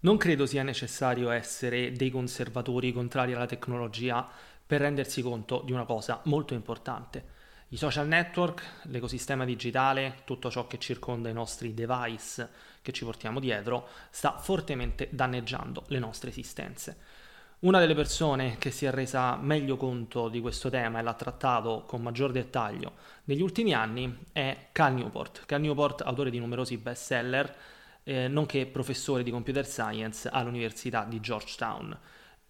Non credo sia necessario essere dei conservatori contrari alla tecnologia per rendersi conto di una cosa molto importante. I social network, l'ecosistema digitale, tutto ciò che circonda i nostri device che ci portiamo dietro, sta fortemente danneggiando le nostre esistenze. Una delle persone che si è resa meglio conto di questo tema e l'ha trattato con maggior dettaglio negli ultimi anni è Cal Newport. Cal Newport, autore di numerosi bestseller, eh, nonché professore di computer science all'Università di Georgetown.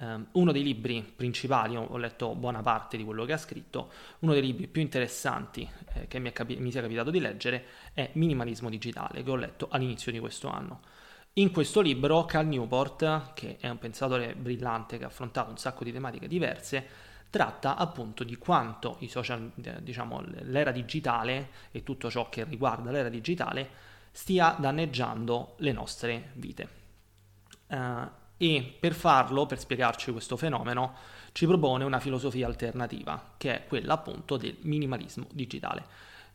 Um, uno dei libri principali, ho letto buona parte di quello che ha scritto, uno dei libri più interessanti eh, che mi, capi- mi sia capitato di leggere è Minimalismo digitale, che ho letto all'inizio di questo anno. In questo libro Cal Newport, che è un pensatore brillante che ha affrontato un sacco di tematiche diverse, tratta appunto di quanto social, eh, diciamo, l'era digitale e tutto ciò che riguarda l'era digitale stia danneggiando le nostre vite. Uh, e per farlo, per spiegarci questo fenomeno, ci propone una filosofia alternativa, che è quella appunto del minimalismo digitale.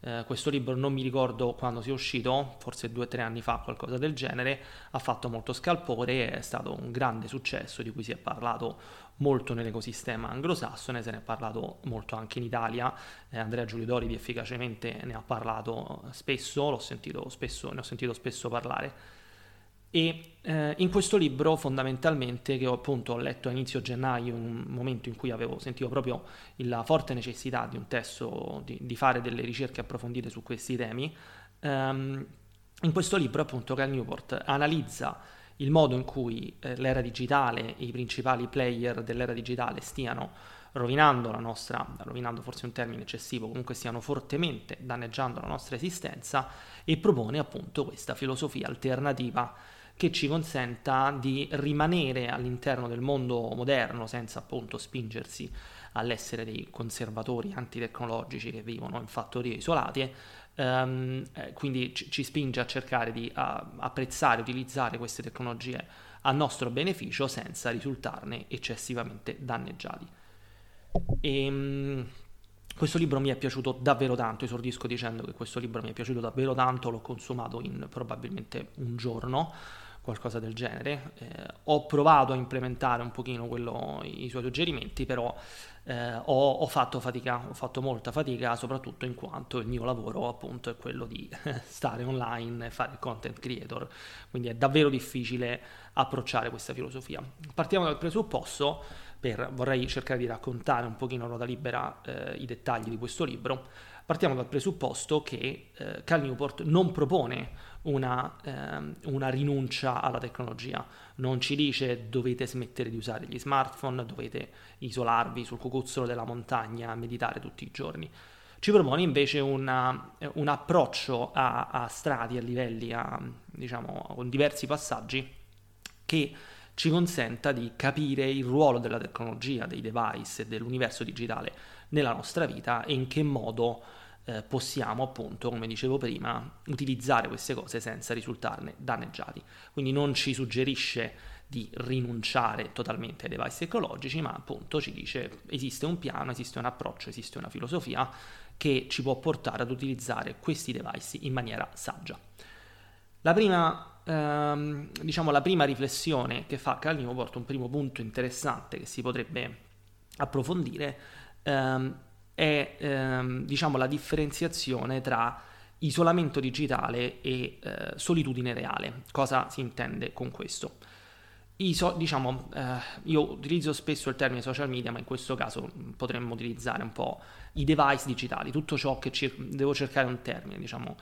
Uh, questo libro non mi ricordo quando sia uscito, forse due o tre anni fa, qualcosa del genere, ha fatto molto scalpore, è stato un grande successo di cui si è parlato molto nell'ecosistema anglosassone, se ne è parlato molto anche in Italia, eh, Andrea Giulidori di efficacemente ne ha parlato spesso, sentito spesso, ne ho sentito spesso parlare. E eh, in questo libro fondamentalmente, che ho appunto letto a inizio gennaio, un momento in cui avevo sentito proprio la forte necessità di un testo, di, di fare delle ricerche approfondite su questi temi, ehm, in questo libro appunto Cal Newport analizza il modo in cui eh, l'era digitale e i principali player dell'era digitale stiano rovinando la nostra, rovinando forse un termine eccessivo, comunque stiano fortemente danneggiando la nostra esistenza e propone appunto questa filosofia alternativa che ci consenta di rimanere all'interno del mondo moderno senza appunto spingersi all'essere dei conservatori antitecnologici che vivono in fattorie isolate, Um, quindi ci, ci, spinge a cercare di a, apprezzare, utilizzare queste tecnologie a nostro beneficio senza risultarne eccessivamente danneggiati. E, um, questo libro mi è piaciuto davvero tanto, esordisco dicendo che questo libro mi è piaciuto davvero tanto, l'ho consumato in probabilmente un giorno, qualcosa del genere. Eh, ho provato a implementare un pochino quello, i suoi suggerimenti, però eh, ho, ho, fatto fatica, ho fatto molta fatica, soprattutto in quanto il mio lavoro appunto è quello di stare online e fare content creator, quindi è davvero difficile approcciare questa filosofia. Partiamo dal presupposto, per, vorrei cercare di raccontare un pochino a ruota libera eh, i dettagli di questo libro, partiamo dal presupposto che eh, Cal Newport non propone una, ehm, una, rinuncia alla tecnologia, non ci dice dovete smettere di usare gli smartphone, dovete isolarvi sul cucuzzolo della montagna, meditare tutti i giorni. Ci propone invece una, un approccio a, a, strati, a livelli, a, diciamo, con diversi passaggi che ci consenta di capire il ruolo della tecnologia, dei device e dell'universo digitale nella nostra vita e in che modo eh, possiamo appunto, come dicevo prima, utilizzare queste cose senza risultarne danneggiati. Quindi non ci suggerisce di rinunciare totalmente ai device tecnologici, ma appunto ci dice esiste un piano, esiste un approccio, esiste una filosofia che ci può portare ad utilizzare questi device in maniera saggia. La prima, ehm, diciamo, la prima riflessione che fa Cal Newport, un primo punto interessante che si potrebbe approfondire, ehm, è ehm, diciamo, la differenziazione tra isolamento digitale e eh, solitudine reale. Cosa si intende con questo? So, diciamo, eh, io utilizzo spesso il termine social media, ma in questo caso potremmo utilizzare un po' i device digitali, tutto ciò che cer- devo cercare un termine, diciamo,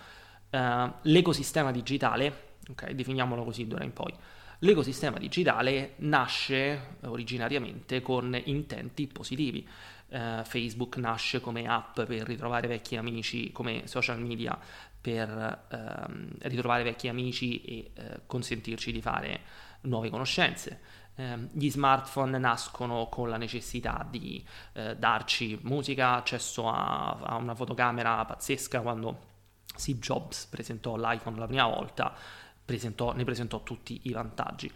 eh, l'ecosistema digitale, ok, definiamolo così d'ora in poi. L'ecosistema digitale nasce originariamente con intenti positivi eh, Facebook nasce come app per ritrovare vecchi amici, come social media per ehm, ritrovare vecchi amici e eh, consentirci di fare nuove conoscenze. Eh, gli smartphone nascono con la necessità di eh, darci musica, accesso a, a una fotocamera pazzesca quando Steve Jobs presentò l'iPhone la prima volta, presentò, ne presentò tutti i vantaggi.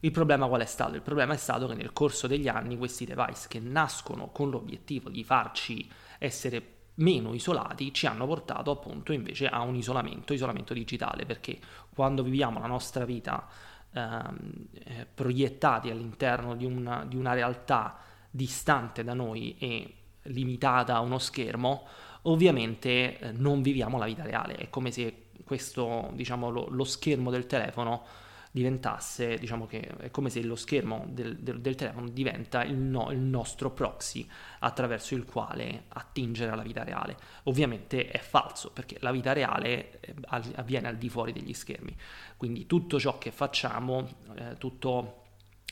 Il problema qual è stato? Il problema è stato che nel corso degli anni questi device che nascono con l'obiettivo di farci essere meno isolati ci hanno portato appunto invece a un isolamento, isolamento digitale, perché quando viviamo la nostra vita ehm, eh, proiettati all'interno di una, di una realtà distante da noi e limitata a uno schermo, ovviamente eh, non viviamo la vita reale. È come se questo, diciamo, lo, lo schermo del telefono diventasse, diciamo che è come se lo schermo del, del, del telefono diventa il, no, il, nostro proxy attraverso il quale attingere alla vita reale. Ovviamente è falso perché la vita reale eh, avviene al di fuori degli schermi, quindi tutto ciò che facciamo, eh, tutte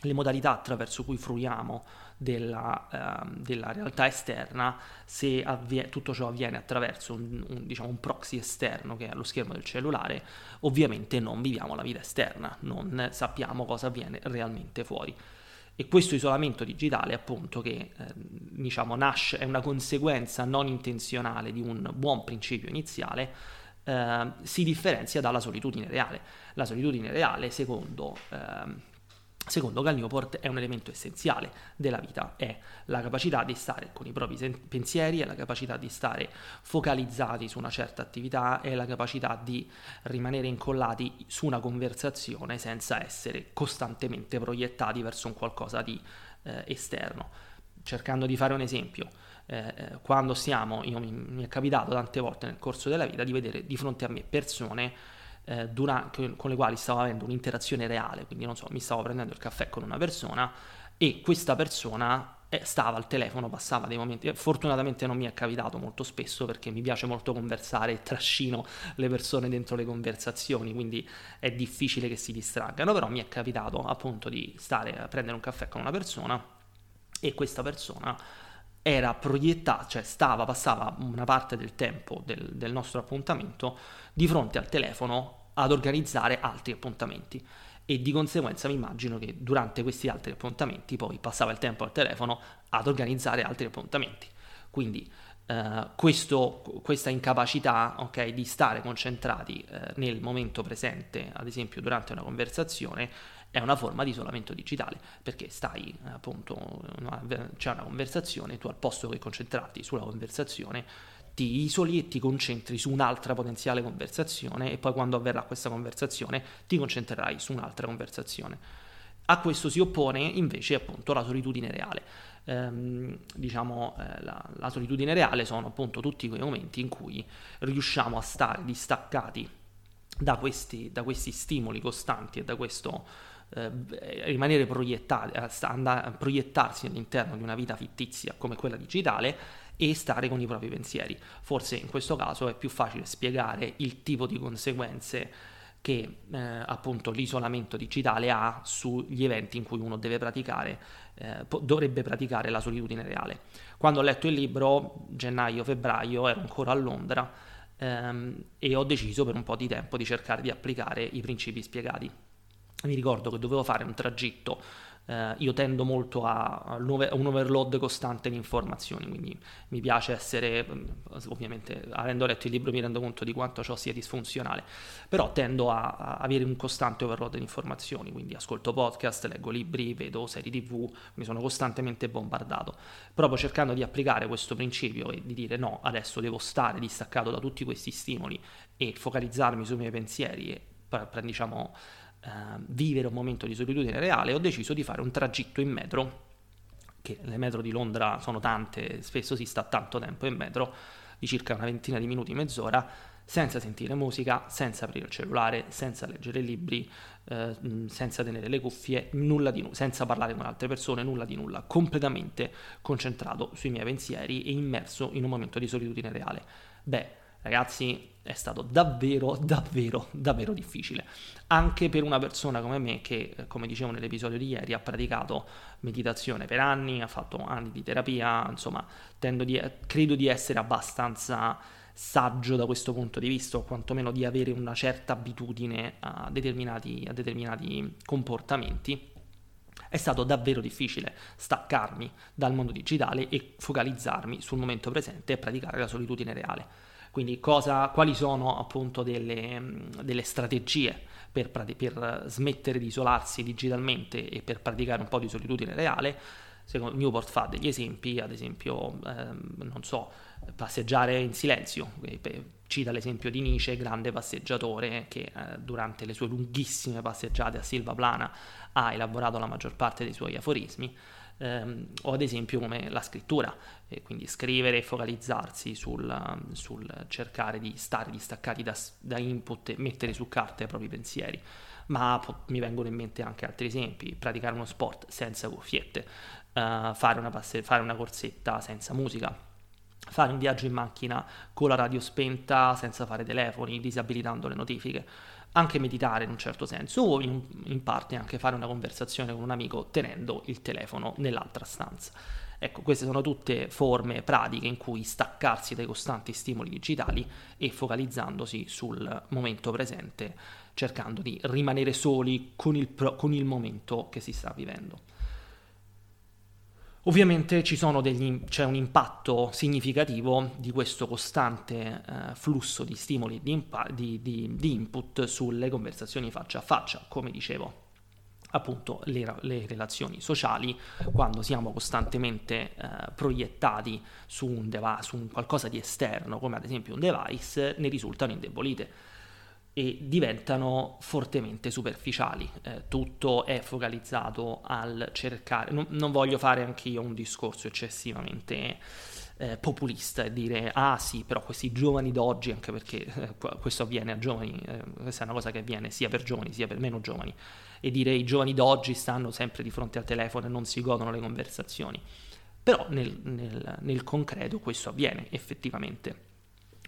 le modalità attraverso cui fruiamo della, eh, della realtà esterna se avvie- tutto ciò avviene attraverso un, un, diciamo, un, proxy esterno che è lo schermo del cellulare, ovviamente non viviamo la vita esterna, non sappiamo cosa avviene realmente fuori. E questo isolamento digitale, appunto, che eh, diciamo nasce, è una conseguenza non intenzionale di un buon principio iniziale, eh, si differenzia dalla solitudine reale. La solitudine reale, secondo eh, Secondo Gal Newport è un elemento essenziale della vita, è la capacità di stare con i propri pensieri, è la capacità di stare focalizzati su una certa attività, è la capacità di rimanere incollati su una conversazione senza essere costantemente proiettati verso un qualcosa di eh, esterno. Cercando di fare un esempio, eh, eh quando siamo, io mi, mi è capitato tante volte nel corso della vita di vedere di fronte a me persone eh, durante, con le quali stavo avendo un'interazione reale, quindi non so, mi stavo prendendo il caffè con una persona e questa persona eh, stava al telefono, passava dei momenti, fortunatamente non mi è capitato molto spesso perché mi piace molto conversare e trascino le persone dentro le conversazioni, quindi è difficile che si distraggano, però mi è capitato appunto di stare a prendere un caffè con una persona e questa persona era proiettata, cioè stava, passava una parte del tempo del, del nostro appuntamento di fronte al telefono ad organizzare altri appuntamenti e di conseguenza mi immagino che durante questi altri appuntamenti poi passava il tempo al telefono ad organizzare altri appuntamenti. Quindi eh, questo, questa incapacità okay, di stare concentrati eh, nel momento presente, ad esempio durante una conversazione, è una forma di isolamento digitale, perché stai appunto, c'è una conversazione, tu al posto che concentrarti sulla conversazione ti isoli e ti concentri su un'altra potenziale conversazione e poi quando avverrà questa conversazione ti concentrerai su un'altra conversazione. A questo si oppone invece appunto la solitudine reale. Ehm, diciamo eh, la, la solitudine reale sono appunto tutti quei momenti in cui riusciamo a stare distaccati da questi, da questi stimoli costanti e da questo rimanere proiettati, andare, proiettarsi all'interno di una vita fittizia come quella digitale e stare con i propri pensieri. Forse in questo caso è più facile spiegare il tipo di conseguenze che eh, appunto l'isolamento digitale ha sugli eventi in cui uno deve praticare, eh, po- dovrebbe praticare la solitudine reale. Quando ho letto il libro, gennaio-febbraio, ero ancora a Londra ehm, e ho deciso per un po' di tempo di cercare di applicare i principi spiegati mi ricordo che dovevo fare un tragitto Uh, io tendo molto a, a, un overload costante di informazioni, quindi mi piace essere, mm, ovviamente avendo letto il libro mi rendo conto di quanto ciò sia disfunzionale, però tendo a, a avere un costante overload di informazioni, quindi ascolto podcast, leggo libri, vedo serie tv, mi sono costantemente bombardato, proprio cercando di applicare questo principio e di dire no, adesso devo stare distaccato da tutti questi stimoli e focalizzarmi sui miei pensieri e diciamo eh, vivere un momento di solitudine reale, ho deciso di fare un tragitto in metro, che le metro di Londra sono tante, spesso si sta tanto tempo in metro, di circa una ventina di minuti, mezz'ora, senza sentire musica, senza aprire il cellulare, senza leggere libri, eh, senza tenere le cuffie, nulla di nulla, senza parlare con altre persone, nulla di nulla, completamente concentrato sui miei pensieri e immerso in un momento di solitudine reale. Beh, Ragazzi, è stato davvero, davvero, davvero difficile. Anche per una persona come me che, come dicevo nell'episodio di ieri, ha praticato meditazione per anni, ha fatto anni di terapia, insomma, di, credo di essere abbastanza saggio da questo punto di vista, o quantomeno di avere una certa abitudine a determinati, a determinati comportamenti è stato davvero difficile staccarmi dal mondo digitale e focalizzarmi sul momento presente e praticare la solitudine reale. Quindi cosa, quali sono appunto delle, delle strategie per, per, smettere di isolarsi digitalmente e per praticare un po' di solitudine reale? Secondo Newport fa degli esempi, ad esempio, ehm, non so, passeggiare in silenzio. Cita l'esempio di Nietzsche, grande passeggiatore che eh, durante le sue lunghissime passeggiate a Silva Plana ha elaborato la maggior parte dei suoi aforismi. Ehm, o ad esempio come la scrittura, e quindi scrivere e focalizzarsi sul, sul cercare di stare distaccati da, da, input e mettere su carta i propri pensieri. Ma mi vengono in mente anche altri esempi, praticare uno sport senza cuffiette, uh, fare, una passe- fare una corsetta senza musica, fare un viaggio in macchina con la radio spenta senza fare telefoni, disabilitando le notifiche, anche meditare in un certo senso o in, in, parte anche fare una conversazione con un amico tenendo il telefono nell'altra stanza. Ecco, queste sono tutte forme pratiche in cui staccarsi dai costanti stimoli digitali e focalizzandosi sul momento presente, cercando di rimanere soli con il, con il momento che si sta vivendo. Ovviamente degli, c'è un impatto significativo di questo costante eh, flusso di stimoli di, impa- di, di, di, input sulle conversazioni faccia a faccia, come dicevo. Appunto, le, le relazioni sociali, quando siamo costantemente eh, proiettati su un, deva- su un qualcosa di esterno, come ad esempio un device, ne risultano indebolite e diventano fortemente superficiali. Eh, tutto è focalizzato al cercare. Non, non voglio fare anch'io un discorso eccessivamente eh, populista e dire ah sì, però questi giovani d'oggi, anche perché eh, questo avviene a giovani, eh, questa è una cosa che avviene sia per giovani sia per meno giovani, e dire i giovani d'oggi stanno sempre di fronte al telefono e non si godono le conversazioni. Però nel, nel, nel concreto questo avviene effettivamente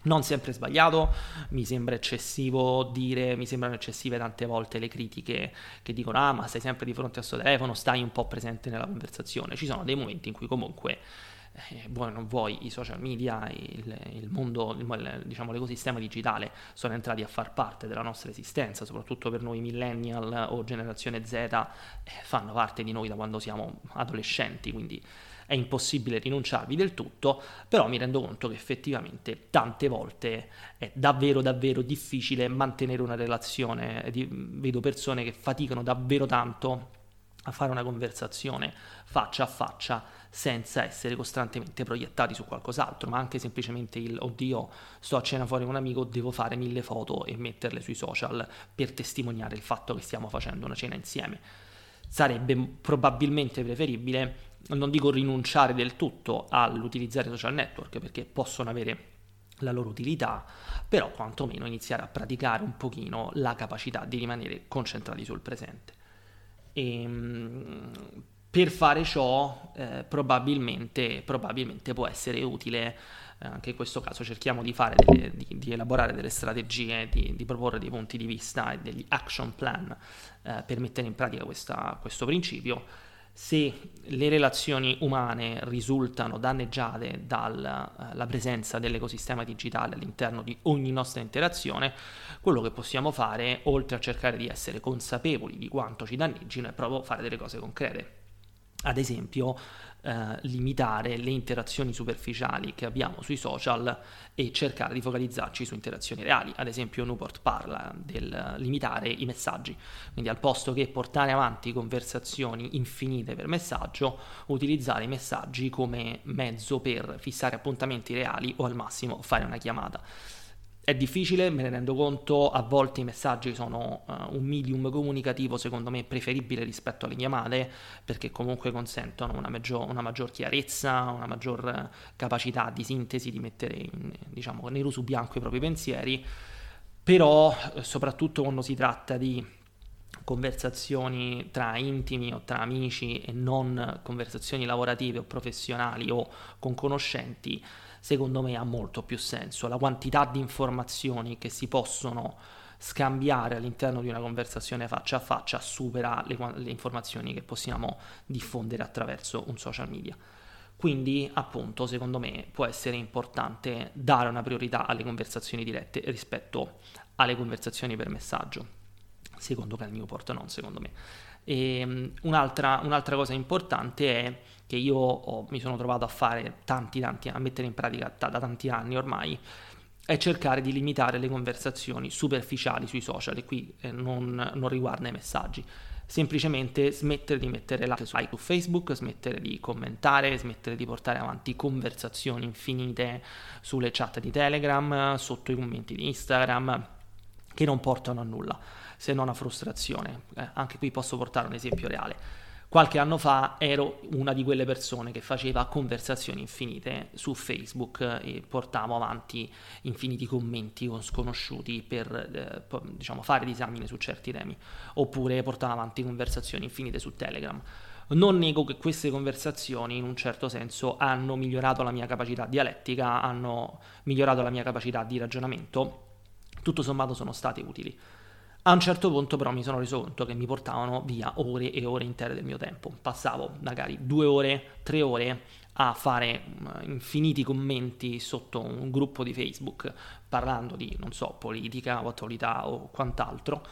non sempre sbagliato, mi sembra eccessivo dire, mi sembrano eccessive tante volte le critiche che dicono ah ma stai sempre di fronte al suo telefono, stai un po' presente nella conversazione, ci sono dei momenti in cui comunque eh, vuoi non vuoi i social media, il, il mondo, il, diciamo l'ecosistema digitale sono entrati a far parte della nostra esistenza, soprattutto per noi millennial o generazione Z, eh, fanno parte di noi da quando siamo adolescenti, quindi è impossibile rinunciarvi del tutto, però mi rendo conto che effettivamente tante volte è davvero davvero difficile mantenere una relazione, vedo persone che faticano davvero tanto a fare una conversazione faccia a faccia senza essere costantemente proiettati su qualcos'altro, ma anche semplicemente il oddio, sto a cena fuori con un amico, devo fare mille foto e metterle sui social per testimoniare il fatto che stiamo facendo una cena insieme. Sarebbe probabilmente preferibile non dico rinunciare del tutto all'utilizzare social network perché possono avere la loro utilità, però quantomeno iniziare a praticare un pochino la capacità di rimanere concentrati sul presente. E, ehm, per fare ciò eh, probabilmente, probabilmente, può essere utile, eh, anche in questo caso cerchiamo di, delle, di, di elaborare delle strategie, di, di, proporre dei punti di vista e degli action plan eh, per mettere in pratica questa, questo principio se le relazioni umane risultano danneggiate dalla eh, presenza dell'ecosistema digitale all'interno di ogni nostra interazione, quello che possiamo fare, oltre a cercare di essere consapevoli di quanto ci danneggino, è proprio fare delle cose concrete. Ad esempio, eh, limitare le interazioni superficiali che abbiamo sui social e cercare di focalizzarci su interazioni reali. Ad esempio Newport parla del limitare i messaggi, quindi al posto che portare avanti conversazioni infinite per messaggio, utilizzare i messaggi come mezzo per fissare appuntamenti reali o al massimo fare una chiamata. È difficile, me ne rendo conto, a volte i messaggi sono uh, un medium comunicativo secondo me preferibile rispetto alle chiamate perché comunque consentono una, maggior, una maggior chiarezza, una maggior capacità di sintesi, di mettere in, diciamo, nero su bianco i propri pensieri, però eh, soprattutto quando si tratta di conversazioni tra intimi o tra amici e non conversazioni lavorative o professionali o con conoscenti, secondo me ha molto più senso. La quantità di informazioni che si possono scambiare all'interno di una conversazione faccia a faccia supera le, le informazioni che possiamo diffondere attraverso un social media. Quindi, appunto, secondo me può essere importante dare una priorità alle conversazioni dirette rispetto alle conversazioni per messaggio. Secondo Cal Newport, non secondo me. E, um, un'altra, un'altra cosa importante è che io ho, mi sono trovato a fare tanti, tanti, a mettere in pratica da, da tanti anni ormai, è cercare di limitare le conversazioni superficiali sui social e qui eh, non, non, riguarda i messaggi. semplicemente smettere di mettere like su Facebook, smettere di commentare, smettere di portare avanti conversazioni infinite sulle chat di Telegram, sotto i commenti di Instagram, che non portano a nulla, se non a frustrazione. Eh, anche qui posso portare un esempio reale Qualche anno fa ero una di quelle persone che faceva conversazioni infinite su Facebook e portavo avanti infiniti commenti con sconosciuti per eh, diciamo, fare disamine su certi temi, oppure portavo avanti conversazioni infinite su Telegram. Non nego che queste conversazioni in un certo senso hanno migliorato la mia capacità dialettica, hanno migliorato la mia capacità di ragionamento, tutto sommato sono state utili. A un certo punto però mi sono reso conto che mi portavano via ore e ore intere del mio tempo. Passavo magari due ore, tre ore a fare mm, infiniti commenti sotto un gruppo di Facebook parlando di, non so, politica o attualità o quant'altro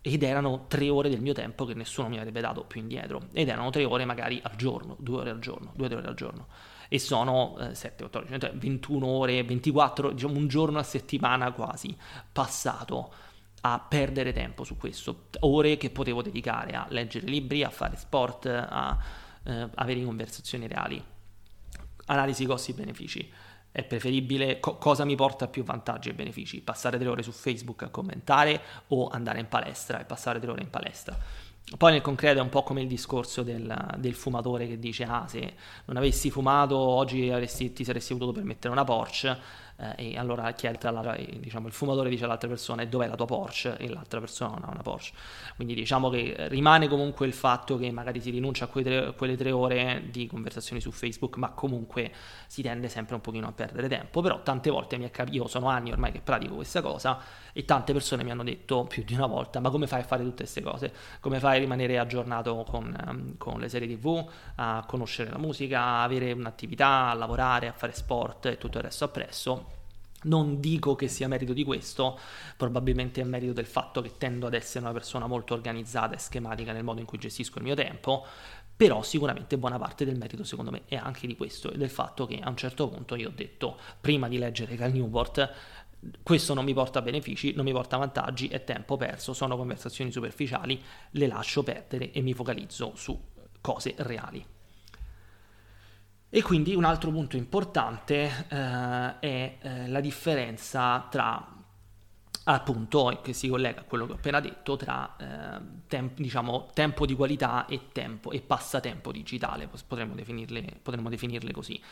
ed erano tre ore del mio tempo che nessuno mi avrebbe dato più indietro. Ed erano tre ore magari al giorno, due ore al giorno, due ore al giorno. E sono eh, 7, 14, 21 ore, 24, diciamo un giorno a settimana quasi passato a perdere tempo su questo, ore che potevo dedicare a leggere libri, a fare sport, a eh, avere conversazioni reali. Analisi costi-benefici. È preferibile co- cosa mi porta più vantaggi e benefici? Passare tre ore su Facebook a commentare o andare in palestra e passare tre ore in palestra? Poi nel concreto è un po' come il discorso del, del fumatore che dice ah se non avessi fumato oggi avresti, ti saresti potuto permettere una Porsche eh, e allora chiede alla, diciamo, il fumatore dice all'altra persona dov'è la tua Porsche? E l'altra persona non ha una Porsche. Quindi diciamo che rimane comunque il fatto che magari si rinuncia a tre, quelle tre ore di conversazioni su Facebook ma comunque si tende sempre un pochino a perdere tempo. Però tante volte mi è capito io sono anni ormai che pratico questa cosa e tante persone mi hanno detto più di una volta ma come fai a fare tutte queste cose? Come fai a rimanere aggiornato con, um, con le serie tv a conoscere la musica a avere un'attività a lavorare a fare sport e tutto il resto appresso non dico che sia merito di questo, probabilmente è merito del fatto che tendo ad essere una persona molto organizzata e schematica nel modo in cui gestisco il mio tempo, però sicuramente buona parte del merito secondo me è anche di questo e del fatto che a un certo punto io ho detto prima di leggere Cal Newport questo non mi porta benefici, non mi porta vantaggi, è tempo perso, sono conversazioni superficiali, le lascio perdere e mi focalizzo su cose reali. E quindi un altro punto importante eh, è eh, la differenza tra, appunto, che si collega a quello che ho appena detto, tra eh, temp- diciamo, tempo di qualità e tempo e passatempo digitale, potremmo definirle, potremmo definirle così.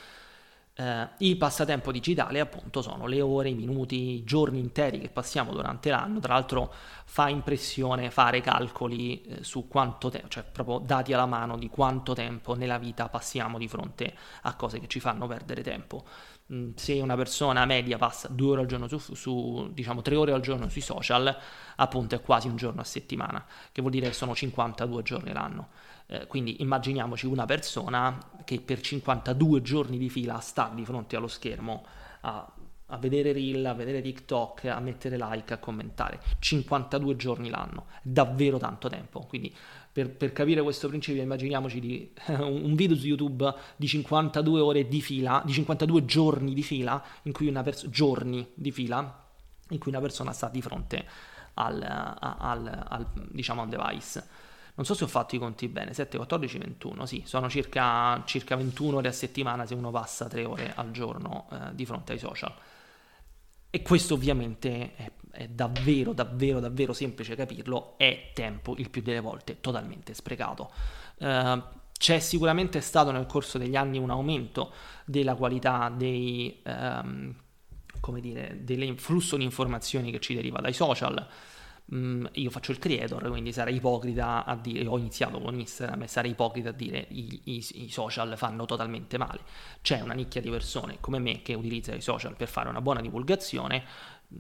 Eh, il passatempo digitale appunto sono le ore, i minuti, i giorni interi che passiamo durante l'anno, tra l'altro fa impressione fare calcoli eh, su quanto tempo, cioè proprio dati alla mano di quanto tempo nella vita passiamo di fronte a cose che ci fanno perdere tempo. Mm, se una persona media passa due ore al giorno su, su, diciamo tre ore al giorno sui social, appunto è quasi un giorno a settimana, che vuol dire che sono 52 giorni l'anno. Eh, quindi immaginiamoci una persona che per 52 giorni di fila sta di fronte allo schermo a, a vedere reel, a vedere TikTok, a mettere like, a commentare. 52 giorni l'anno, davvero tanto tempo. Quindi per, per capire questo principio immaginiamoci di, un video su YouTube di 52 ore di fila, di 52 giorni di fila, in cui una persona, giorni di fila, in cui una persona sta di fronte al, al, al, diciamo, al device non so se ho fatto i conti bene, 7, 14, 21, sì, sono circa, circa 21 ore a settimana se uno passa 3 ore al giorno eh, di fronte ai social. E questo ovviamente è, è, davvero, davvero, davvero semplice capirlo, è tempo il più delle volte totalmente sprecato. Uh, c'è sicuramente stato nel corso degli anni un aumento della qualità dei, um, come dire, del flusso di informazioni che ci deriva dai social, Mm, io faccio il creator, quindi sarei ipocrita a dire, ho iniziato con Instagram e sarei ipocrita a dire i, i, i, social fanno totalmente male. C'è una nicchia di persone come me che utilizza i social per fare una buona divulgazione,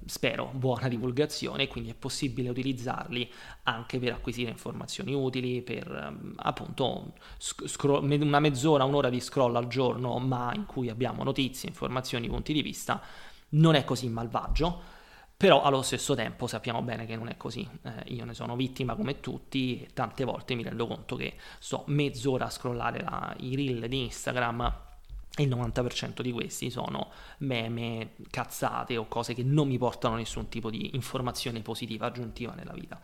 spero buona divulgazione, quindi è possibile utilizzarli anche per acquisire informazioni utili, per mm, appunto scro- una mezz'ora, un'ora di scroll al giorno, ma in cui abbiamo notizie, informazioni, punti di vista, non è così malvagio però allo stesso tempo sappiamo bene che non è così, eh, io ne sono vittima come tutti e tante volte mi rendo conto che sto mezz'ora a scrollare la, i reel di Instagram e il 90% di questi sono meme, cazzate o cose che non mi portano nessun tipo di informazione positiva aggiuntiva nella vita.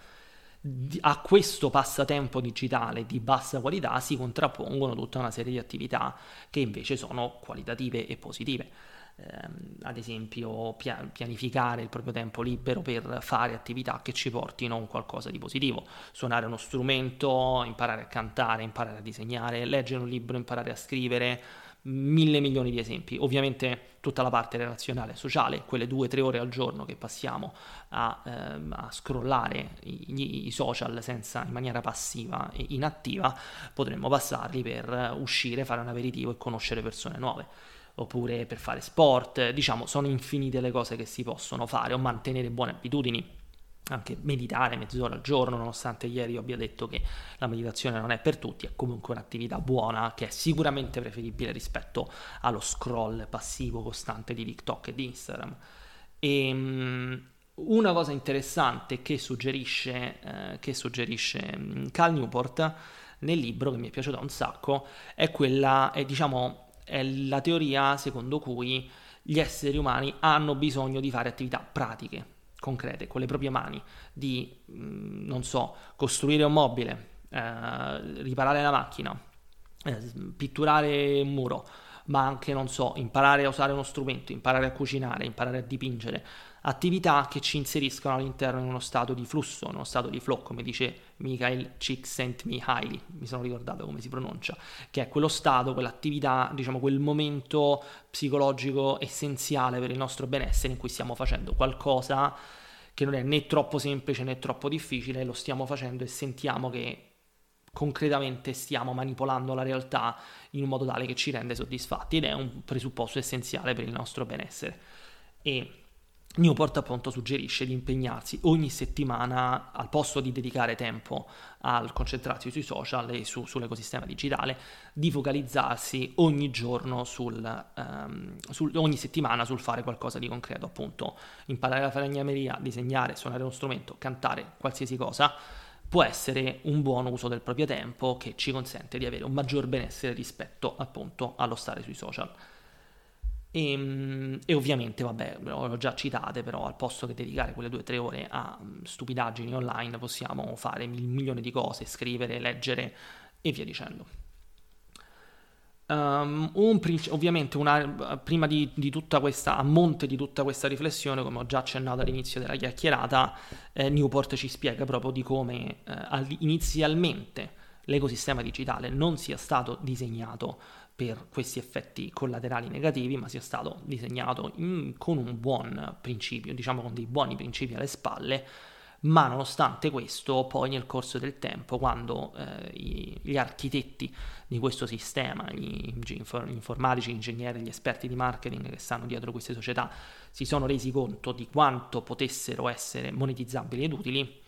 a questo passatempo digitale di bassa qualità si contrappongono tutta una serie di attività che invece sono qualitative e positive. Eh, ad esempio, pia- pianificare il proprio tempo libero per fare attività che ci portino a un qualcosa di positivo, suonare uno strumento, imparare a cantare, imparare a disegnare, leggere un libro, imparare a scrivere, mille milioni di esempi. Ovviamente tutta la parte relazionale e sociale, quelle due o tre ore al giorno che passiamo a, ehm, a scrollare i, i, social senza, in maniera passiva e inattiva, potremmo passarli per uscire, fare un aperitivo e conoscere persone nuove. Oppure per fare sport, diciamo, sono infinite le cose che si possono fare o mantenere buone abitudini anche meditare mezz'ora al giorno, nonostante ieri io abbia detto che la meditazione non è per tutti, è comunque un'attività buona che è sicuramente preferibile rispetto allo scroll passivo costante di TikTok e di Instagram. E um, una cosa interessante che suggerisce, eh, che suggerisce um, Cal Newport nel libro, che mi è piaciuto un sacco, è quella, è, diciamo, è la teoria secondo cui gli esseri umani hanno bisogno di fare attività pratiche concrete, con le proprie mani, di, mm, non so, costruire un mobile, eh, riparare la macchina, eh, pitturare un muro, ma anche, non so, imparare a usare uno strumento, imparare a cucinare, imparare a dipingere, attività che ci inseriscono all'interno di uno stato di flusso, uno stato di flow, come dice Michael Csikszentmihalyi, mi sono ricordato come si pronuncia, che è quello stato, quell'attività, diciamo quel momento psicologico essenziale per il nostro benessere in cui stiamo facendo qualcosa che non è né troppo semplice né troppo difficile, lo stiamo facendo e sentiamo che concretamente stiamo manipolando la realtà in un modo tale che ci rende soddisfatti ed è un presupposto essenziale per il nostro benessere. E Newport appunto suggerisce di impegnarsi ogni settimana al posto di dedicare tempo al concentrarsi sui social e su, sull'ecosistema digitale, di focalizzarsi ogni giorno sul, um, sul, ogni settimana sul fare qualcosa di concreto, appunto imparare la falegnameria, disegnare, suonare uno strumento, cantare, qualsiasi cosa, può essere un buon uso del proprio tempo che ci consente di avere un maggior benessere rispetto appunto allo stare sui social. E, ehm, e, ovviamente, vabbè, l'ho già citate, però al posto che dedicare quelle due o tre ore a mm, stupidaggini online possiamo fare un milione di cose, scrivere, leggere e via dicendo. Um, un, ovviamente, una, prima di, di, tutta questa, a monte di tutta questa riflessione, come ho già accennato all'inizio della chiacchierata, eh, Newport ci spiega proprio di come eh, inizialmente l'ecosistema digitale non sia stato disegnato per questi effetti collaterali negativi, ma sia stato disegnato in, con un buon principio, diciamo con dei buoni principi alle spalle, ma nonostante questo, poi nel corso del tempo, quando eh, i, gli architetti di questo sistema, gli, gli informatici, gli ingegneri, gli esperti di marketing che stanno dietro queste società, si sono resi conto di quanto potessero essere monetizzabili ed utili,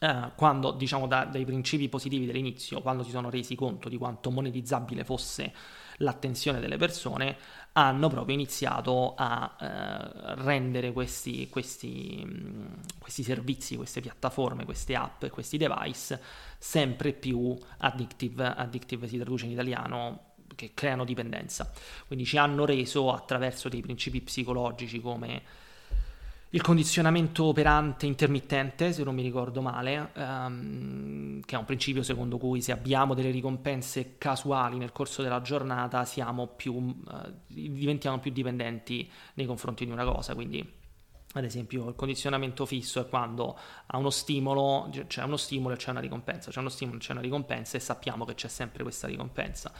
eh, quando diciamo da, dai principi positivi dell'inizio, quando si sono resi conto di quanto monetizzabile fosse l'attenzione delle persone, hanno proprio iniziato a eh, rendere questi, questi, mm, questi, servizi, queste piattaforme, queste app, questi device sempre più addictive, addictive si traduce in italiano, che creano dipendenza. Quindi ci hanno reso attraverso dei principi psicologici come il condizionamento operante intermittente, se non mi ricordo male, um, che è un principio secondo cui se abbiamo delle ricompense casuali nel corso della giornata più, uh, diventiamo più dipendenti nei confronti di una cosa. Quindi, ad esempio, il condizionamento fisso è quando a uno stimolo c'è uno stimolo e c'è una ricompensa, c'è uno stimolo e c'è una ricompensa e sappiamo che c'è sempre questa ricompensa.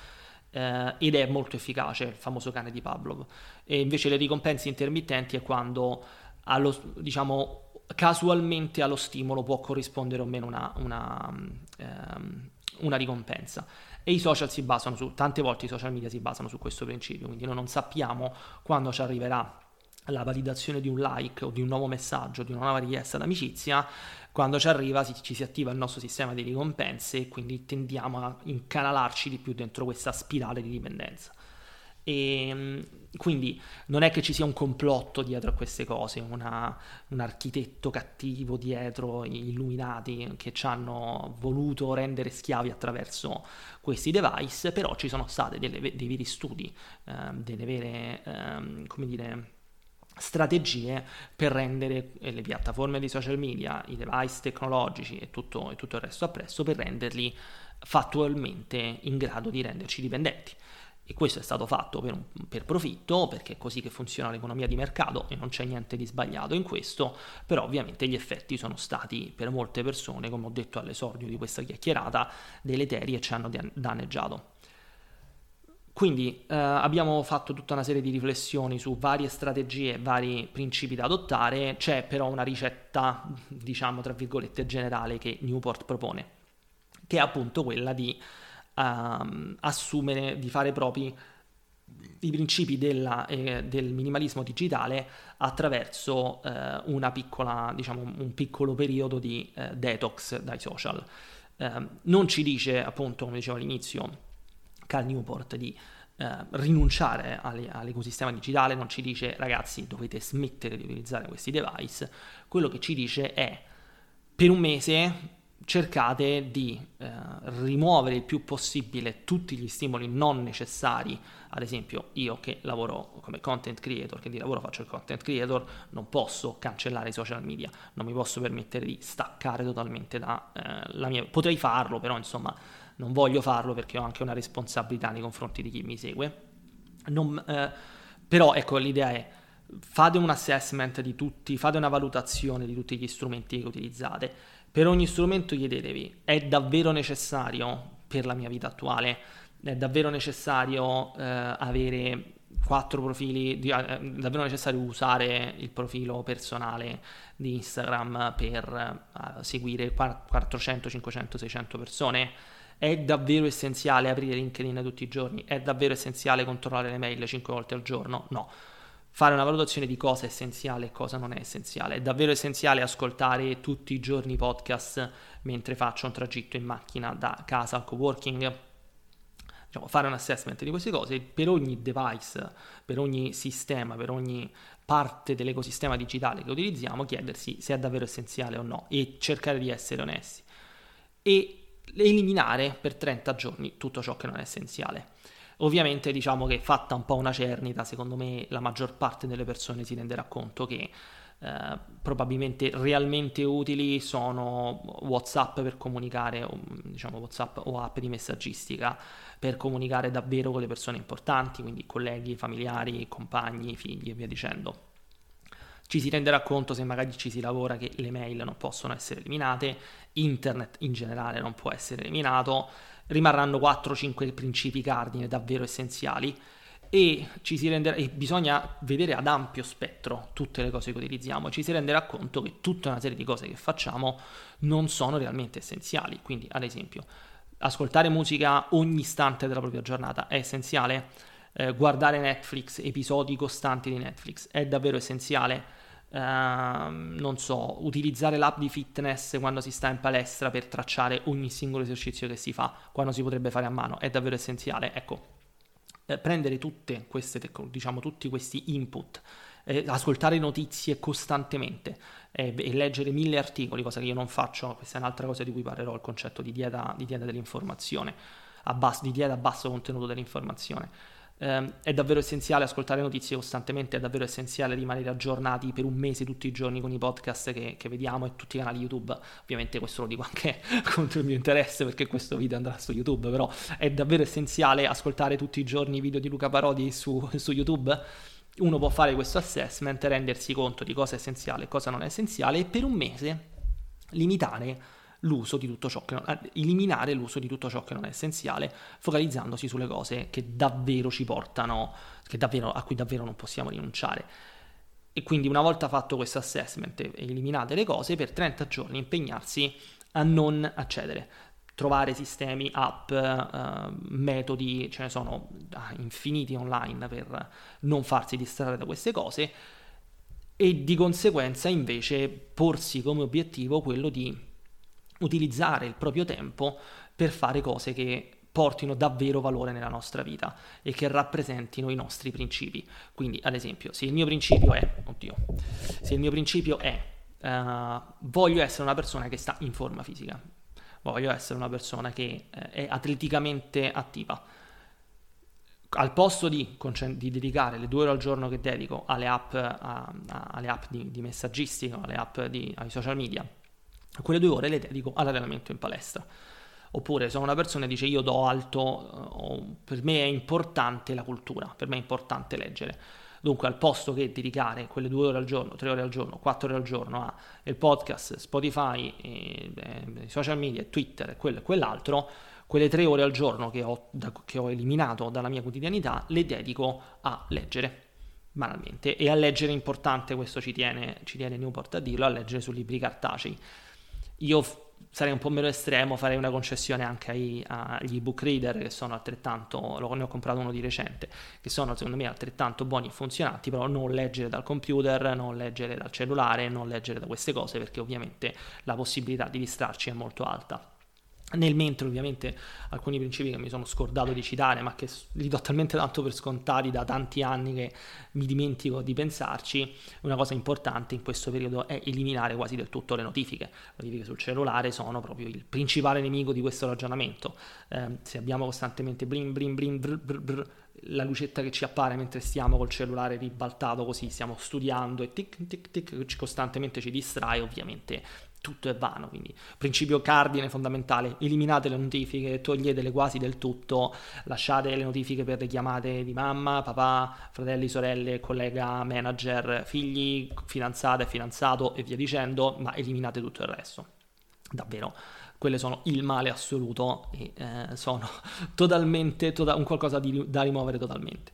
Uh, ed è molto efficace, il famoso cane di Pavlov. E invece le ricompense intermittenti è quando allo, diciamo, casualmente allo stimolo può corrispondere o meno una, una, um, una, ricompensa. E i social si basano su, tante volte i social media si basano su questo principio, quindi noi non sappiamo quando ci arriverà la validazione di un like o di un nuovo messaggio, di una nuova richiesta d'amicizia, quando ci arriva si, ci si attiva il nostro sistema di ricompense e quindi tendiamo a incanalarci di più dentro questa spirale di dipendenza. E ehm, quindi non è che ci sia un complotto dietro a queste cose, una, un architetto cattivo dietro, gli illuminati che ci hanno voluto rendere schiavi attraverso questi device, però ci sono stati dei veri studi, eh, delle vere, eh, come dire, strategie per rendere eh, le piattaforme di social media, i device tecnologici e tutto, e tutto il resto appresso per renderli fattualmente in grado di renderci dipendenti. E questo è stato fatto per, per, profitto, perché è così che funziona l'economia di mercato e non c'è niente di sbagliato in questo, però ovviamente gli effetti sono stati per molte persone, come ho detto all'esordio di questa chiacchierata, deleteri e ci hanno danneggiato. Quindi eh, abbiamo fatto tutta una serie di riflessioni su varie strategie, vari principi da adottare, c'è però una ricetta, diciamo tra virgolette, generale che Newport propone, che è appunto quella di uh, assumere, di fare propri i principi della, eh, del minimalismo digitale attraverso eh, piccola, diciamo, un piccolo periodo di eh, detox dai social. Ehm, non ci dice, appunto, come dicevo all'inizio, Cal Newport di eh, rinunciare alle, all'ecosistema digitale, non ci dice ragazzi dovete smettere di utilizzare questi device, quello che ci dice è per un mese cercate di eh, rimuovere il più possibile tutti gli stimoli non necessari. Ad esempio, io che lavoro come content creator, che di lavoro faccio il content creator, non posso cancellare i social media, non mi posso permettere di staccare totalmente da eh, mia. Potrei farlo, però insomma, non voglio farlo perché ho anche una responsabilità nei confronti di chi mi segue. Non, eh, però ecco, l'idea è fate un assessment di tutti, fate una valutazione di tutti gli strumenti che utilizzate per ogni strumento chiedetevi, è davvero necessario per la mia vita attuale? È davvero necessario eh, avere quattro profili, di, è davvero necessario usare il profilo personale di Instagram per uh, seguire 400, 500, 600 persone? È davvero essenziale aprire LinkedIn tutti i giorni? È davvero essenziale controllare le mail 5 volte al giorno? No fare una valutazione di cosa è essenziale e cosa non è essenziale. È davvero essenziale ascoltare tutti i giorni podcast mentre faccio un tragitto in macchina da casa al coworking. Diciamo, fare un assessment di queste cose per ogni device, per ogni sistema, per ogni parte dell'ecosistema digitale che utilizziamo, chiedersi se è davvero essenziale o no e cercare di essere onesti. E eliminare per 30 giorni tutto ciò che non è essenziale. Ovviamente diciamo che fatta un po' una cernita, secondo me la maggior parte delle persone si renderà conto che eh, probabilmente realmente utili sono WhatsApp per comunicare, diciamo WhatsApp o app di messaggistica per comunicare davvero con le persone importanti, quindi colleghi, familiari, compagni, figli e via dicendo. Ci si renderà conto se magari ci si lavora che le mail non possono essere eliminate, internet in generale non può essere eliminato, rimarranno 4-5 principi cardine davvero essenziali e, renderà, e bisogna vedere ad ampio spettro tutte le cose che utilizziamo, ci si renderà conto che tutta una serie di cose che facciamo non sono realmente essenziali. Quindi, ad esempio, ascoltare musica ogni istante della propria giornata è essenziale, eh, guardare Netflix, episodi costanti di Netflix è davvero essenziale Uh, non so, utilizzare l'app di fitness quando si sta in palestra per tracciare ogni singolo esercizio che si fa, quando si potrebbe fare a mano, è davvero essenziale. Ecco, eh, prendere tutte queste, diciamo, tutti questi input, eh, ascoltare notizie costantemente eh, e leggere mille articoli, cosa che io non faccio, questa è un'altra cosa di cui parlerò, il concetto di dieta, di dieta dell'informazione, basso, di dieta a basso contenuto dell'informazione eh, è davvero essenziale ascoltare notizie costantemente, è davvero essenziale rimanere aggiornati per un mese tutti i giorni con i podcast che, che vediamo e tutti i canali YouTube. Ovviamente questo lo dico anche contro il mio interesse perché questo video andrà su YouTube, però è davvero essenziale ascoltare tutti i giorni i video di Luca Parodi su, su YouTube. Uno può fare questo assessment, rendersi conto di cosa è essenziale e cosa non è essenziale e per un mese limitare l'uso di tutto ciò che non, eh, eliminare l'uso di tutto ciò che non è essenziale, focalizzandosi sulle cose che davvero ci portano, davvero, a cui davvero non possiamo rinunciare. E quindi una volta fatto questo assessment e eliminate le cose, per 30 giorni impegnarsi a non accedere. Trovare sistemi, app, eh, metodi, ce ne sono ah, infiniti online per non farsi distrarre da queste cose e di conseguenza invece porsi come obiettivo quello di utilizzare il proprio tempo per fare cose che portino davvero valore nella nostra vita e che rappresentino i nostri principi. Quindi, ad esempio, se il mio principio è, oddio, se il mio principio è uh, voglio essere una persona che sta in forma fisica, voglio essere una persona che uh, è atleticamente attiva, al posto di, di, dedicare le due ore al giorno che dedico alle app, a, a, alle app di, di, messaggistica, alle app di, ai social media, quelle due ore le dedico all'allenamento in palestra. Oppure sono una persona che dice io do alto, eh, per me è importante la cultura, per me è importante leggere. Dunque, al posto che dedicare quelle due ore al giorno, tre ore al giorno, quattro ore al giorno al podcast, Spotify, e, eh, social media, Twitter e quello e quell'altro, quelle tre ore al giorno che ho, da, che ho eliminato dalla mia quotidianità le dedico a leggere banalmente e a leggere è importante, questo ci tiene, ci tiene Newport a dirlo, a leggere su libri cartacei. Io sarei un po' meno estremo, farei una concessione anche ai, agli ebook reader che sono altrettanto, ne ho comprato uno di recente, che sono secondo me altrettanto buoni e funzionanti, però non leggere dal computer, non leggere dal cellulare, non leggere da queste cose perché ovviamente la possibilità di distrarci è molto alta. Nel mentre ovviamente alcuni principi che mi sono scordato di citare, ma che li do talmente tanto per scontati da tanti anni che mi dimentico di pensarci, una cosa importante in questo periodo è eliminare quasi del tutto le notifiche. Le notifiche sul cellulare sono proprio il principale nemico di questo ragionamento. Eh, se abbiamo costantemente brin brin brin brr, brr, brr, la lucetta che ci appare mentre stiamo col cellulare ribaltato così, stiamo studiando e tic tic tic costantemente ci distrae, ovviamente tutto è vano, quindi principio cardine fondamentale, eliminate le notifiche, toglietele quasi del tutto, lasciate le notifiche per le chiamate di mamma, papà, fratelli, sorelle, collega, manager, figli, fidanzate, fidanzato e via dicendo, ma eliminate tutto il resto. Davvero, quelle sono il male assoluto e eh, sono totalmente, to- un qualcosa di, da rimuovere totalmente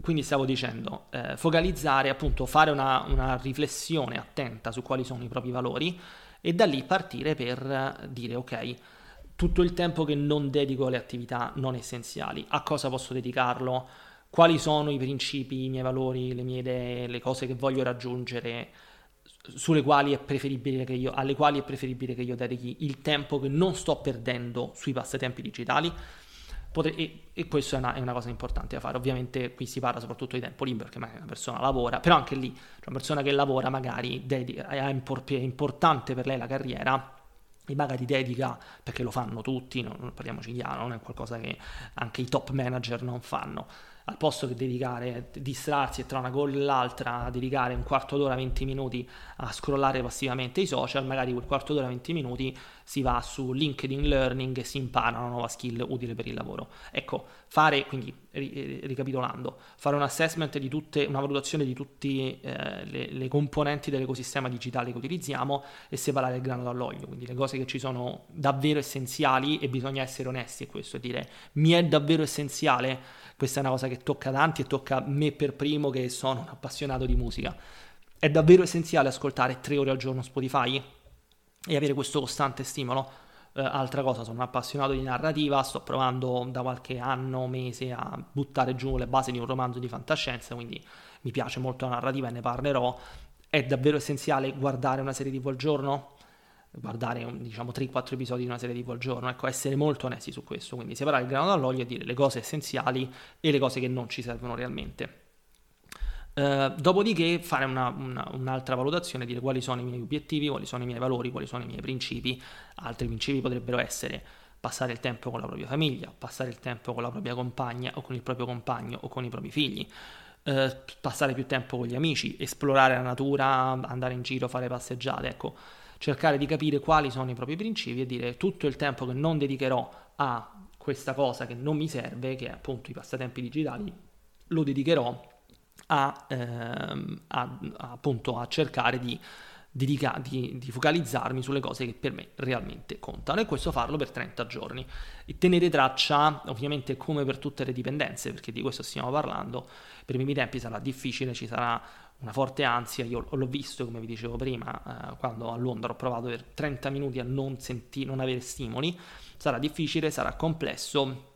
quindi stavo dicendo, eh, focalizzare, appunto, fare una, una, riflessione attenta su quali sono i propri valori e da lì partire per dire ok, tutto il tempo che non dedico alle attività non essenziali, a cosa posso dedicarlo? Quali sono i principi, i miei valori, le mie idee, le cose che voglio raggiungere, sulle quali è preferibile che io, alle quali è preferibile che io dedichi il tempo che non sto perdendo sui passatempi digitali? Potre- e, e questa è una, è una, cosa importante da fare. Ovviamente qui si parla soprattutto di tempo libero, perché magari una persona lavora, però anche lì, cioè una persona che lavora magari dedica, è, impor- è importante per lei la carriera e magari dedica, perché lo fanno tutti, non, parliamoci chiaro, non è qualcosa che anche i top manager non fanno al posto che dedicare, distrarsi tra una call e l'altra, dedicare un quarto d'ora, 20 minuti a scrollare passivamente i social, magari quel quarto d'ora, 20 minuti si va su LinkedIn Learning e si impara una nuova skill utile per il lavoro. Ecco, fare, quindi ricapitolando, fare un assessment di tutte, una valutazione di tutte eh, le, le, componenti dell'ecosistema digitale che utilizziamo e separare il grano dall'olio, quindi le cose che ci sono davvero essenziali e bisogna essere onesti in questo e dire mi è davvero essenziale questa è una cosa che tocca tanti e tocca me per primo che sono un appassionato di musica. È davvero essenziale ascoltare tre ore al giorno Spotify e avere questo costante stimolo. Uh, altra cosa, sono un appassionato di narrativa, sto provando da qualche anno, mese a buttare giù le basi di un romanzo di fantascienza, quindi mi piace molto la narrativa e ne parlerò. È davvero essenziale guardare una serie TV al giorno? guardare diciamo 3-4 episodi di una serie TV al giorno, ecco, essere molto onesti su questo, quindi separare il grano dall'olio e dire le cose essenziali e le cose che non ci servono realmente. Uh, dopodiché fare una, una, un'altra valutazione, dire quali sono i miei obiettivi, quali sono i miei valori, quali sono i miei principi. Altri principi potrebbero essere passare il tempo con la propria famiglia, passare il tempo con la propria compagna o con il proprio compagno o con i propri figli, uh, passare più tempo con gli amici, esplorare la natura, andare in giro, fare passeggiate, ecco cercare di capire quali sono i propri principi e dire tutto il tempo che non dedicherò a questa cosa che non mi serve, che è appunto i passatempi digitali, lo dedicherò a, ehm, a, appunto a cercare di, dedica- di, di, focalizzarmi sulle cose che per me realmente contano e questo farlo per 30 giorni. E tenere traccia ovviamente come per tutte le dipendenze perché di questo stiamo parlando per i primi tempi sarà difficile ci sarà una forte ansia, io l'ho visto come vi dicevo prima, eh, quando a Londra ho provato per 30 minuti a non, senti- non avere stimoli, sarà difficile, sarà complesso,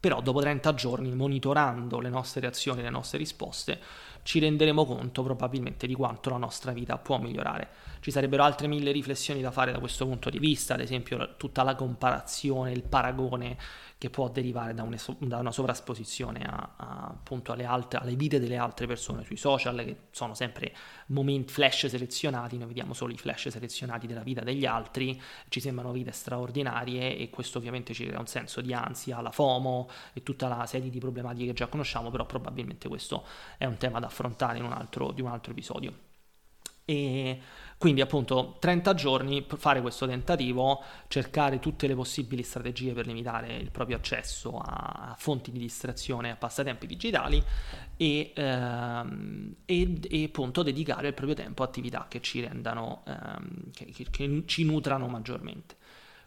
però dopo 30 giorni monitorando le nostre reazioni, le nostre risposte, ci renderemo conto probabilmente di quanto la nostra vita può migliorare. Ci sarebbero altre mille riflessioni da fare da questo punto di vista, ad esempio tutta la comparazione, il paragone che può derivare da, da una sovrasposizione a, a, appunto alle, altre, alle, vite delle altre persone sui social, che sono sempre momenti flash selezionati, noi vediamo solo i flash selezionati della vita degli altri, ci sembrano vite straordinarie e questo ovviamente ci crea un senso di ansia, la FOMO e tutta la serie di problematiche che già conosciamo, però probabilmente questo è un tema da affrontare in un altro, di un altro episodio. E quindi appunto 30 giorni per fare questo tentativo, cercare tutte le possibili strategie per limitare il proprio accesso a fonti di distrazione, a passatempi digitali e, ehm, e, e appunto dedicare il proprio tempo a attività che ci rendano, ehm, che, che, che ci nutrano maggiormente.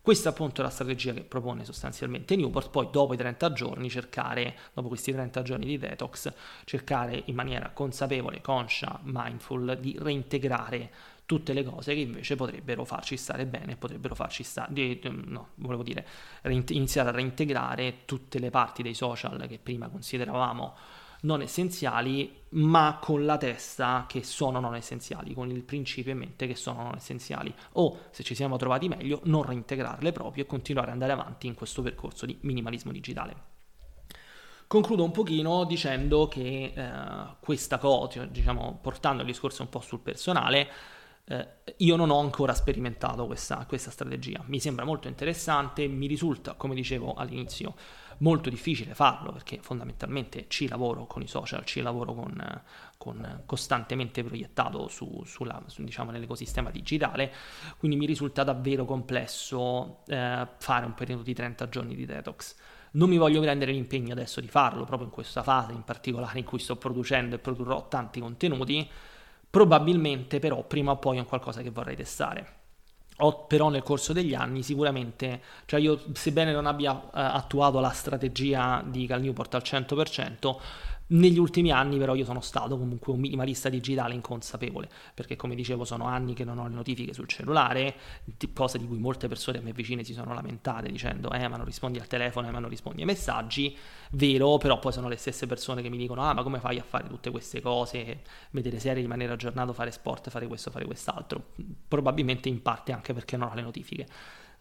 Questa appunto è la strategia che propone sostanzialmente Newport, poi dopo i 30 giorni cercare, dopo questi 30 giorni di detox, cercare in maniera consapevole, conscia, mindful di reintegrare tutte le cose che invece potrebbero farci stare bene, potrebbero farci stare, no, volevo dire, iniziare a reintegrare tutte le parti dei social che prima consideravamo non essenziali, ma con la testa che sono non essenziali, con il principio in mente che sono non essenziali, o se ci siamo trovati meglio, non reintegrarle proprio e continuare ad andare avanti in questo percorso di minimalismo digitale. Concludo un pochino dicendo che eh, questa cosa, diciamo, portando il discorso un po' sul personale, eh, io non ho ancora sperimentato questa, questa, strategia. Mi sembra molto interessante, mi risulta, come dicevo all'inizio, molto difficile farlo perché fondamentalmente ci lavoro con i social, ci lavoro con, con costantemente proiettato su, sulla, su, diciamo, nell'ecosistema digitale, quindi mi risulta davvero complesso eh, fare un periodo di 30 giorni di detox. Non mi voglio prendere l'impegno adesso di farlo, proprio in questa fase in particolare in cui sto producendo e produrrò tanti contenuti, Probabilmente però prima o poi è un qualcosa che vorrei testare. Ho, però nel corso degli anni sicuramente, cioè io sebbene non abbia uh, attuato la strategia di Cal Newport al 100%, negli ultimi anni però io sono stato comunque un minimalista digitale inconsapevole, perché come dicevo sono anni che non ho le notifiche sul cellulare, cosa di cui molte persone a me vicine si sono lamentate dicendo eh ma non rispondi al telefono, eh ma non rispondi ai messaggi, vero, però poi sono le stesse persone che mi dicono ah ma come fai a fare tutte queste cose, vedere serie, rimanere aggiornato, fare sport, fare questo, fare quest'altro, probabilmente in parte anche perché non ho le notifiche.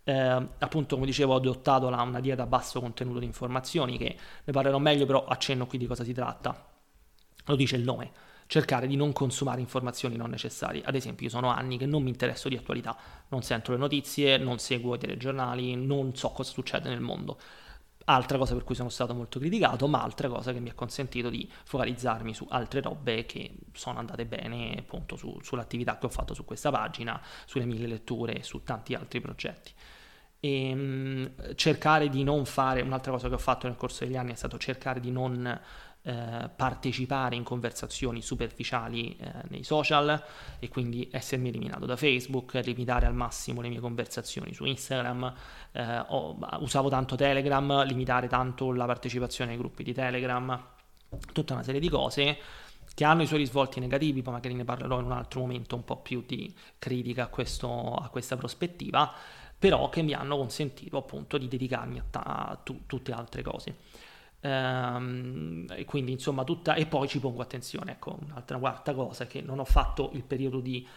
Eh, appunto, come dicevo, ho adottato la, una dieta a basso contenuto di informazioni, che ne parlerò meglio, però accenno qui di cosa si tratta. Lo dice il nome. Cercare di non consumare informazioni non necessarie. Ad esempio, io sono anni che non mi interesso di attualità, non sento le notizie, non seguo i telegiornali, non so cosa succede nel mondo. Altra cosa per cui sono stato molto criticato, ma altra cosa che mi ha consentito di focalizzarmi su altre robe che sono andate bene appunto su, sull'attività che ho fatto su questa pagina, sulle mille letture e su tanti altri progetti. E mm, cercare di non fare, un'altra cosa che ho fatto nel corso degli anni è stato cercare di non eh, partecipare in conversazioni superficiali eh, nei social e quindi essermi eliminato da Facebook, limitare al massimo le mie conversazioni su Instagram, eh, ho, usavo tanto Telegram, limitare tanto la partecipazione ai gruppi di Telegram, tutta una serie di cose che hanno i suoi risvolti negativi, poi magari ne parlerò in un altro momento un po' più di critica a, questo, a questa prospettiva, però che mi hanno consentito appunto di dedicarmi a, t- a t- tutte altre cose. Ehm, e quindi insomma tutta e poi ci pongo attenzione ecco un'altra quarta cosa è che non ho fatto il periodo di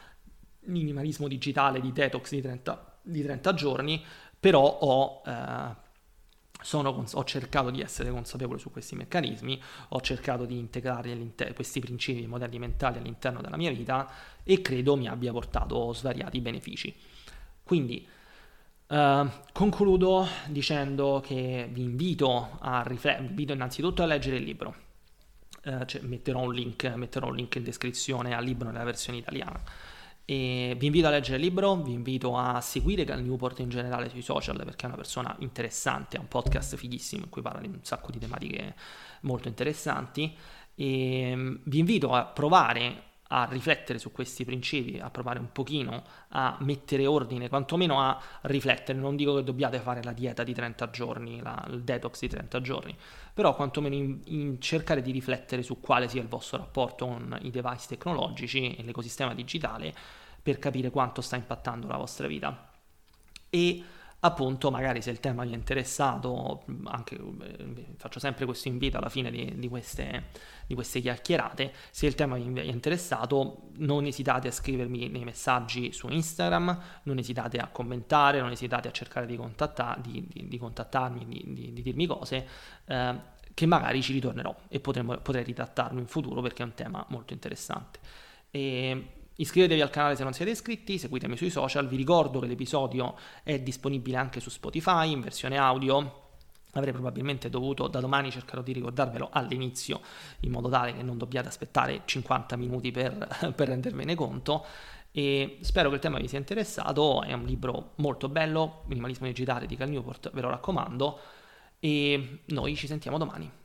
minimalismo digitale di detox di 30, di 30 giorni però ho, eh, sono, ho, cercato di essere consapevole su questi meccanismi ho cercato di integrare questi principi modelli mentali all'interno della mia vita e credo mi abbia portato svariati benefici quindi Uh, concludo dicendo che vi invito a riflettere, vi invito innanzitutto a leggere il libro. Uh, cioè, metterò, un link, metterò, un link, in descrizione al libro nella versione italiana. E vi invito a leggere il libro, vi invito a seguire Cal Newport in generale sui social perché è una persona interessante, ha un podcast fighissimo in cui parla di un sacco di tematiche molto interessanti. E mm, vi invito a provare a riflettere su questi principi, a provare un pochino a mettere ordine, quantomeno a riflettere. Non dico che dobbiate fare la dieta di 30 giorni, la, il detox di 30 giorni, però quantomeno in, in cercare di riflettere su quale sia il vostro rapporto con i device tecnologici e l'ecosistema digitale per capire quanto sta impattando la vostra vita. E appunto magari se il tema vi è interessato, anche eh, faccio sempre questo invito alla fine di, di, queste, di, queste, chiacchierate, se il tema vi è interessato non esitate a scrivermi nei messaggi su Instagram, non esitate a commentare, non esitate a cercare di, contatta- di, di contattarmi, di, dirmi cose. Eh, che magari ci ritornerò e potremo, potrei ritrattarlo in futuro perché è un tema molto interessante. E Iscrivetevi al canale se non siete iscritti, seguitemi sui social, vi ricordo che l'episodio è disponibile anche su Spotify in versione audio. Avrei probabilmente dovuto, da domani cercherò di ricordarvelo all'inizio, in modo tale che non dobbiate aspettare 50 minuti per, per rendervene conto. E spero che il tema vi sia interessato, è un libro molto bello, Minimalismo digitale di Cal Newport, ve lo raccomando. E noi ci sentiamo domani.